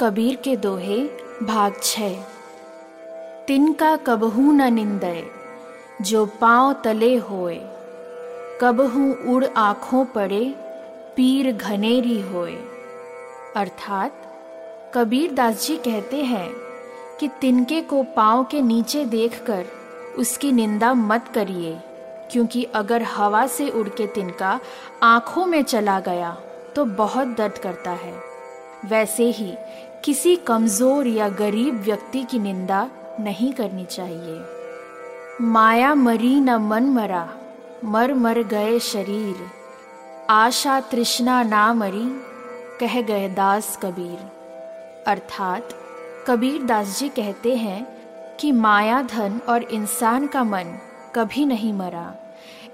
कबीर के दोहे, भाग छ तिनका कबहू न निंदय, जो पाँव तले होए। कबहू उड़ आँखों पड़े, पीर घनेरी होए। अर्थात कबीर दास जी कहते हैं कि तिनके को पाँव के नीचे देखकर उसकी निंदा मत करिए, क्योंकि अगर हवा से उड़ के तिनका आँखों में चला गया तो बहुत दर्द करता है। वैसे ही किसी कमज़ोर या गरीब व्यक्ति की निंदा नहीं करनी चाहिए। माया मरी न मन मरा, मर मर गए शरीर। आशा तृष्णा ना मरी, कह गए दास कबीर। अर्थात कबीर दास जी कहते हैं कि माया, धन और इंसान का मन कभी नहीं मरा।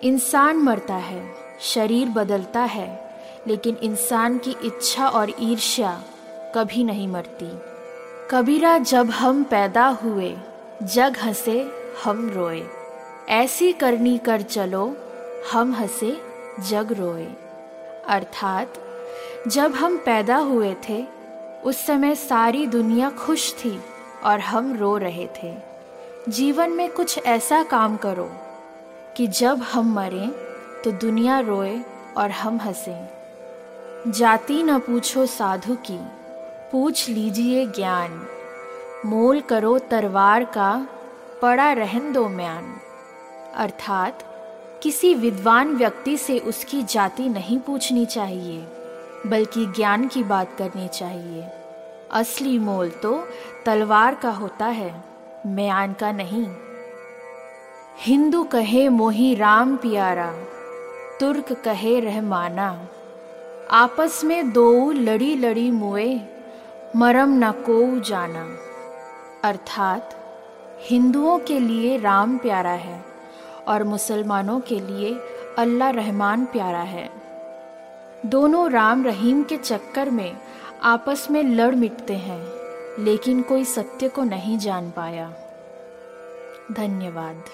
इंसान मरता है, शरीर बदलता है लेकिन इंसान की इच्छा और ईर्ष्या कभी नहीं मरती। कबीरा, जब हम पैदा हुए, जग हंसे, हम रोए। ऐसी करनी कर चलो, हम हंसे, जग रोए। अर्थात, जब हम पैदा हुए थे, उस समय सारी दुनिया खुश थी और हम रो रहे थे। जीवन में कुछ ऐसा काम करो कि जब हम मरें तो दुनिया रोए और हम हंसें। जाति न पूछो साधु की, पूछ लीजिए ज्ञान। मोल करो तरवार का, पड़ा रहन दो म्यान। अर्थात, किसी विद्वान व्यक्ति से उसकी जाति नहीं पूछनी चाहिए, बल्कि ज्ञान की बात करनी चाहिए। असली मोल तो तलवार का होता है, म्यान का नहीं। हिंदू कहे मोही राम प्यारा, तुर्क कहे रहमाना आपस में दो लड़ी लड़ी मुए, मरम न को जाना। अर्थात, हिंदुओं के लिए राम प्यारा है और मुसलमानों के लिए अल्लाह रहमान प्यारा है। दोनों राम रहीम के चक्कर में आपस में लड़ मिटते हैं, लेकिन कोई सत्य को नहीं जान पाया। धन्यवाद।